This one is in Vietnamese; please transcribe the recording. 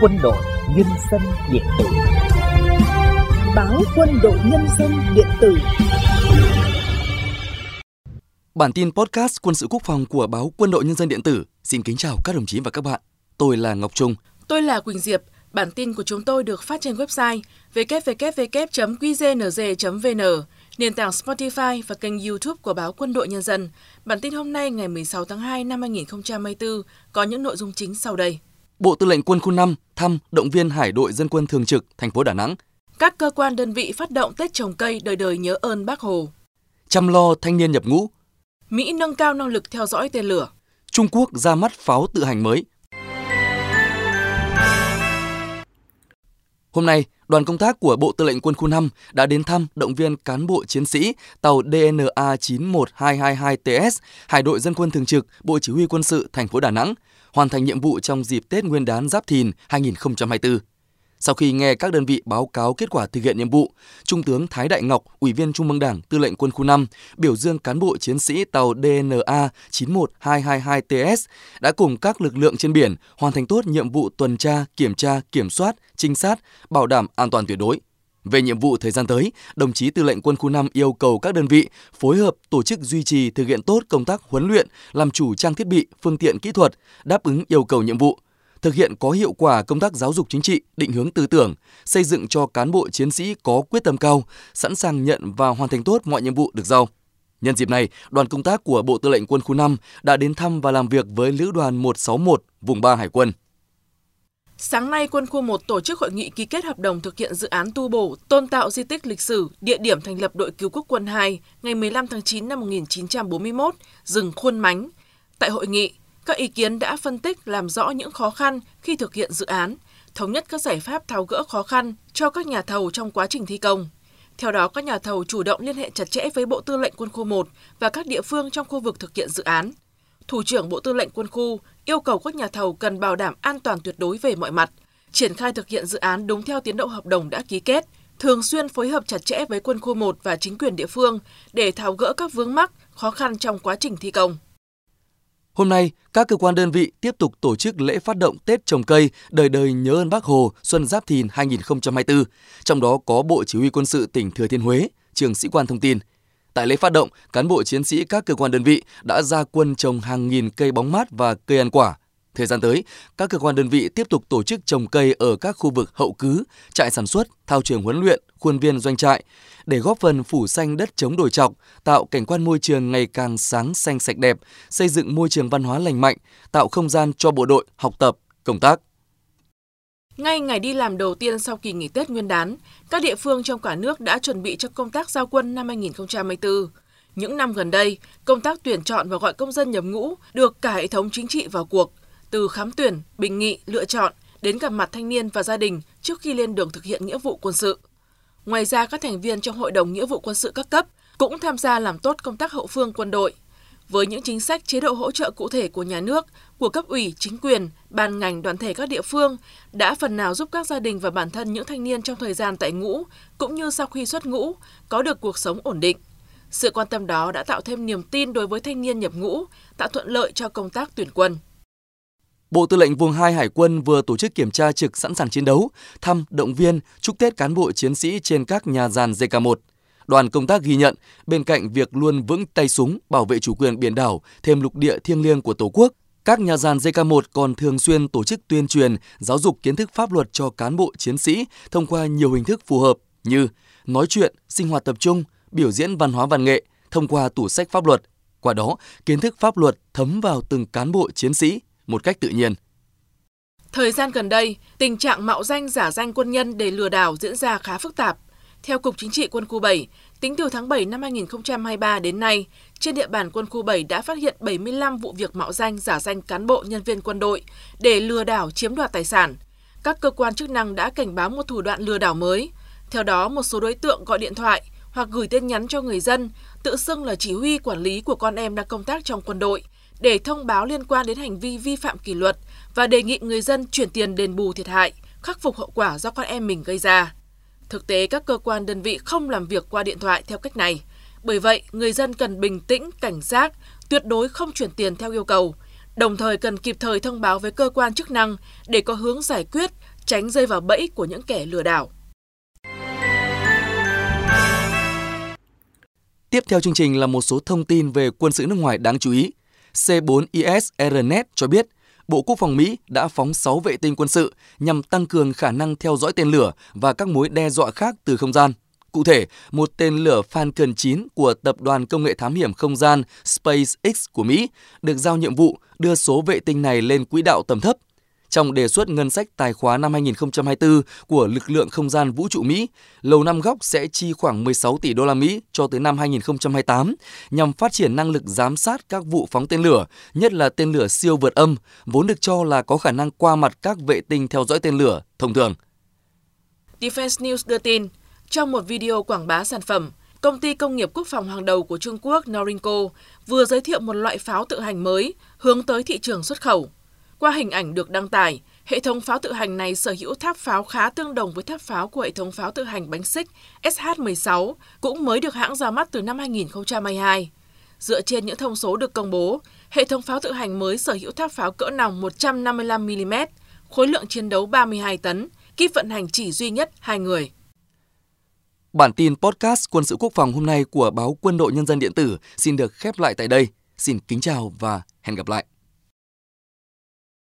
Quân đội Nhân dân điện tử Báo Quân đội Nhân dân điện tử Bản tin podcast quân sự quốc phòng của báo Quân đội Nhân dân điện tử xin kính chào các đồng chí và các bạn. Tôi là Ngọc Trung. Tôi là Quỳnh Diệp. Bản tin của chúng tôi được phát trên website www.qznz.vn, nền tảng Spotify và kênh YouTube của báo Quân đội Nhân dân. Bản tin hôm nay ngày 16 tháng 2 năm 2024 có những nội dung chính sau đây. Bộ Tư lệnh Quân khu 5 thăm động viên Hải đội dân quân thường trực thành phố Đà Nẵng. Các cơ quan đơn vị phát động Tết trồng cây đời đời nhớ ơn Bác Hồ. Chăm lo thanh niên nhập ngũ. Mỹ nâng cao năng lực theo dõi tên lửa. Trung Quốc ra mắt pháo tự hành mới. Hôm nay, đoàn công tác của Bộ Tư lệnh Quân khu 5 đã đến thăm động viên cán bộ chiến sĩ tàu DNA 91222TS, Hải đội dân quân thường trực, Bộ Chỉ huy quân sự thành phố Đà Nẵng, hoàn thành nhiệm vụ trong dịp Tết Nguyên đán Giáp Thìn 2024. Sau khi nghe các đơn vị báo cáo kết quả thực hiện nhiệm vụ, Trung tướng Thái Đại Ngọc, Ủy viên Trung ương Đảng, Tư lệnh Quân khu 5, biểu dương cán bộ chiến sĩ tàu DNA 91222TS đã cùng các lực lượng trên biển hoàn thành tốt nhiệm vụ tuần tra, kiểm tra, kiểm soát, trinh sát, bảo đảm an toàn tuyệt đối. Về nhiệm vụ thời gian tới, đồng chí Tư lệnh Quân khu 5 yêu cầu các đơn vị phối hợp tổ chức duy trì thực hiện tốt công tác huấn luyện, làm chủ trang thiết bị, phương tiện kỹ thuật, đáp ứng yêu cầu nhiệm vụ, thực hiện có hiệu quả công tác giáo dục chính trị, định hướng tư tưởng, xây dựng cho cán bộ chiến sĩ có quyết tâm cao, sẵn sàng nhận và hoàn thành tốt mọi nhiệm vụ được giao. Nhân dịp này, đoàn công tác của Bộ Tư lệnh Quân khu 5 đã đến thăm và làm việc với Lữ đoàn 161 vùng 3 Hải quân. Sáng nay, Quân khu 1 tổ chức hội nghị ký kết hợp đồng thực hiện dự án tu bổ, tôn tạo di tích lịch sử, địa điểm thành lập đội cứu quốc quân 2 ngày 15 tháng 9 năm 1941, rừng Khuôn Mánh. Tại hội nghị, các ý kiến đã phân tích làm rõ những khó khăn khi thực hiện dự án, thống nhất các giải pháp tháo gỡ khó khăn cho các nhà thầu trong quá trình thi công. Theo đó, các nhà thầu chủ động liên hệ chặt chẽ với Bộ Tư lệnh Quân khu 1 và các địa phương trong khu vực thực hiện dự án. Thủ trưởng Bộ Tư lệnh Quân khu yêu cầu các nhà thầu cần bảo đảm an toàn tuyệt đối về mọi mặt, triển khai thực hiện dự án đúng theo tiến độ hợp đồng đã ký kết, thường xuyên phối hợp chặt chẽ với Quân khu 1 và chính quyền địa phương để tháo gỡ các vướng mắc, khó khăn trong quá trình thi công. Hôm nay, các cơ quan đơn vị tiếp tục tổ chức lễ phát động Tết trồng cây đời đời nhớ ơn Bác Hồ Xuân Giáp Thìn 2024, trong đó có Bộ Chỉ huy quân sự tỉnh Thừa Thiên Huế, trường sĩ quan thông tin. Tại lễ phát động, cán bộ chiến sĩ các cơ quan đơn vị đã ra quân trồng hàng nghìn cây bóng mát và cây ăn quả. Thời gian tới, các cơ quan đơn vị tiếp tục tổ chức trồng cây ở các khu vực hậu cứ, trại sản xuất, thao trường huấn luyện, khuôn viên doanh trại để góp phần phủ xanh đất chống đồi trọc, tạo cảnh quan môi trường ngày càng sáng xanh sạch đẹp, xây dựng môi trường văn hóa lành mạnh, tạo không gian cho bộ đội học tập, công tác. Ngay ngày đi làm đầu tiên sau kỳ nghỉ Tết Nguyên đán, các địa phương trong cả nước đã chuẩn bị cho công tác giao quân năm 2024. Những năm gần đây, công tác tuyển chọn và gọi công dân nhập ngũ được cả hệ thống chính trị vào cuộc, từ khám tuyển, bình nghị, lựa chọn đến gặp mặt thanh niên và gia đình trước khi lên đường thực hiện nghĩa vụ quân sự. Ngoài ra, các thành viên trong Hội đồng Nghĩa vụ quân sự các cấp cũng tham gia làm tốt công tác hậu phương quân đội. Với những chính sách chế độ hỗ trợ cụ thể của nhà nước, của cấp ủy, chính quyền, ban ngành đoàn thể các địa phương đã phần nào giúp các gia đình và bản thân những thanh niên trong thời gian tại ngũ cũng như sau khi xuất ngũ có được cuộc sống ổn định. Sự quan tâm đó đã tạo thêm niềm tin đối với thanh niên nhập ngũ, tạo thuận lợi cho công tác tuyển quân. Bộ Tư lệnh Vùng 2 Hải quân vừa tổ chức kiểm tra trực sẵn sàng chiến đấu, thăm, động viên, chúc Tết cán bộ chiến sĩ trên các nhà giàn JK1. Đoàn công tác ghi nhận, bên cạnh việc luôn vững tay súng bảo vệ chủ quyền biển đảo, thêm lục địa thiêng liêng của Tổ quốc, các nhà giàn JK1 còn thường xuyên tổ chức tuyên truyền, giáo dục kiến thức pháp luật cho cán bộ chiến sĩ thông qua nhiều hình thức phù hợp như nói chuyện, sinh hoạt tập trung, biểu diễn văn hóa văn nghệ thông qua tủ sách pháp luật. Qua đó, kiến thức pháp luật thấm vào từng cán bộ chiến sĩ một cách tự nhiên. Thời gian gần đây, tình trạng mạo danh giả danh quân nhân để lừa đảo diễn ra khá phức tạp. Theo Cục Chính trị Quân khu 7, tính từ tháng 7 năm 2023 đến nay, trên địa bàn Quân khu 7 đã phát hiện 75 vụ việc mạo danh giả danh cán bộ nhân viên quân đội để lừa đảo chiếm đoạt tài sản. Các cơ quan chức năng đã cảnh báo một thủ đoạn lừa đảo mới. Theo đó, một số đối tượng gọi điện thoại hoặc gửi tin nhắn cho người dân tự xưng là chỉ huy quản lý của con em đang công tác trong quân đội để thông báo liên quan đến hành vi vi phạm kỷ luật và đề nghị người dân chuyển tiền đền bù thiệt hại, khắc phục hậu quả do con em mình gây ra. Thực tế, các cơ quan đơn vị không làm việc qua điện thoại theo cách này. Bởi vậy, người dân cần bình tĩnh, cảnh giác, tuyệt đối không chuyển tiền theo yêu cầu, đồng thời cần kịp thời thông báo với cơ quan chức năng để có hướng giải quyết, tránh rơi vào bẫy của những kẻ lừa đảo. Tiếp theo chương trình là một số thông tin về quân sự nước ngoài đáng chú ý. C4IS Aeronet cho biết, Bộ Quốc phòng Mỹ đã phóng 6 vệ tinh quân sự nhằm tăng cường khả năng theo dõi tên lửa và các mối đe dọa khác từ không gian. Cụ thể, một tên lửa Falcon 9 của tập đoàn công nghệ thám hiểm không gian SpaceX của Mỹ được giao nhiệm vụ đưa số vệ tinh này lên quỹ đạo tầm thấp trong đề xuất ngân sách tài khóa năm 2024 của lực lượng không gian vũ trụ Mỹ, Lầu Năm Góc sẽ chi khoảng 16 tỷ đô la Mỹ cho tới năm 2028 nhằm phát triển năng lực giám sát các vụ phóng tên lửa, nhất là tên lửa siêu vượt âm, vốn được cho là có khả năng qua mặt các vệ tinh theo dõi tên lửa thông thường. Defense News đưa tin, trong một video quảng bá sản phẩm, công ty công nghiệp quốc phòng hàng đầu của Trung Quốc Norinco vừa giới thiệu một loại pháo tự hành mới hướng tới thị trường xuất khẩu. Qua hình ảnh được đăng tải, hệ thống pháo tự hành này sở hữu tháp pháo khá tương đồng với tháp pháo của hệ thống pháo tự hành bánh xích SH-16, cũng mới được hãng ra mắt từ năm 2022. Dựa trên những thông số được công bố, hệ thống pháo tự hành mới sở hữu tháp pháo cỡ nòng 155mm, khối lượng chiến đấu 32 tấn, kíp vận hành chỉ duy nhất hai người. Bản tin podcast Quân sự Quốc phòng hôm nay của báo Quân đội Nhân dân Điện tử xin được khép lại tại đây. Xin kính chào và hẹn gặp lại.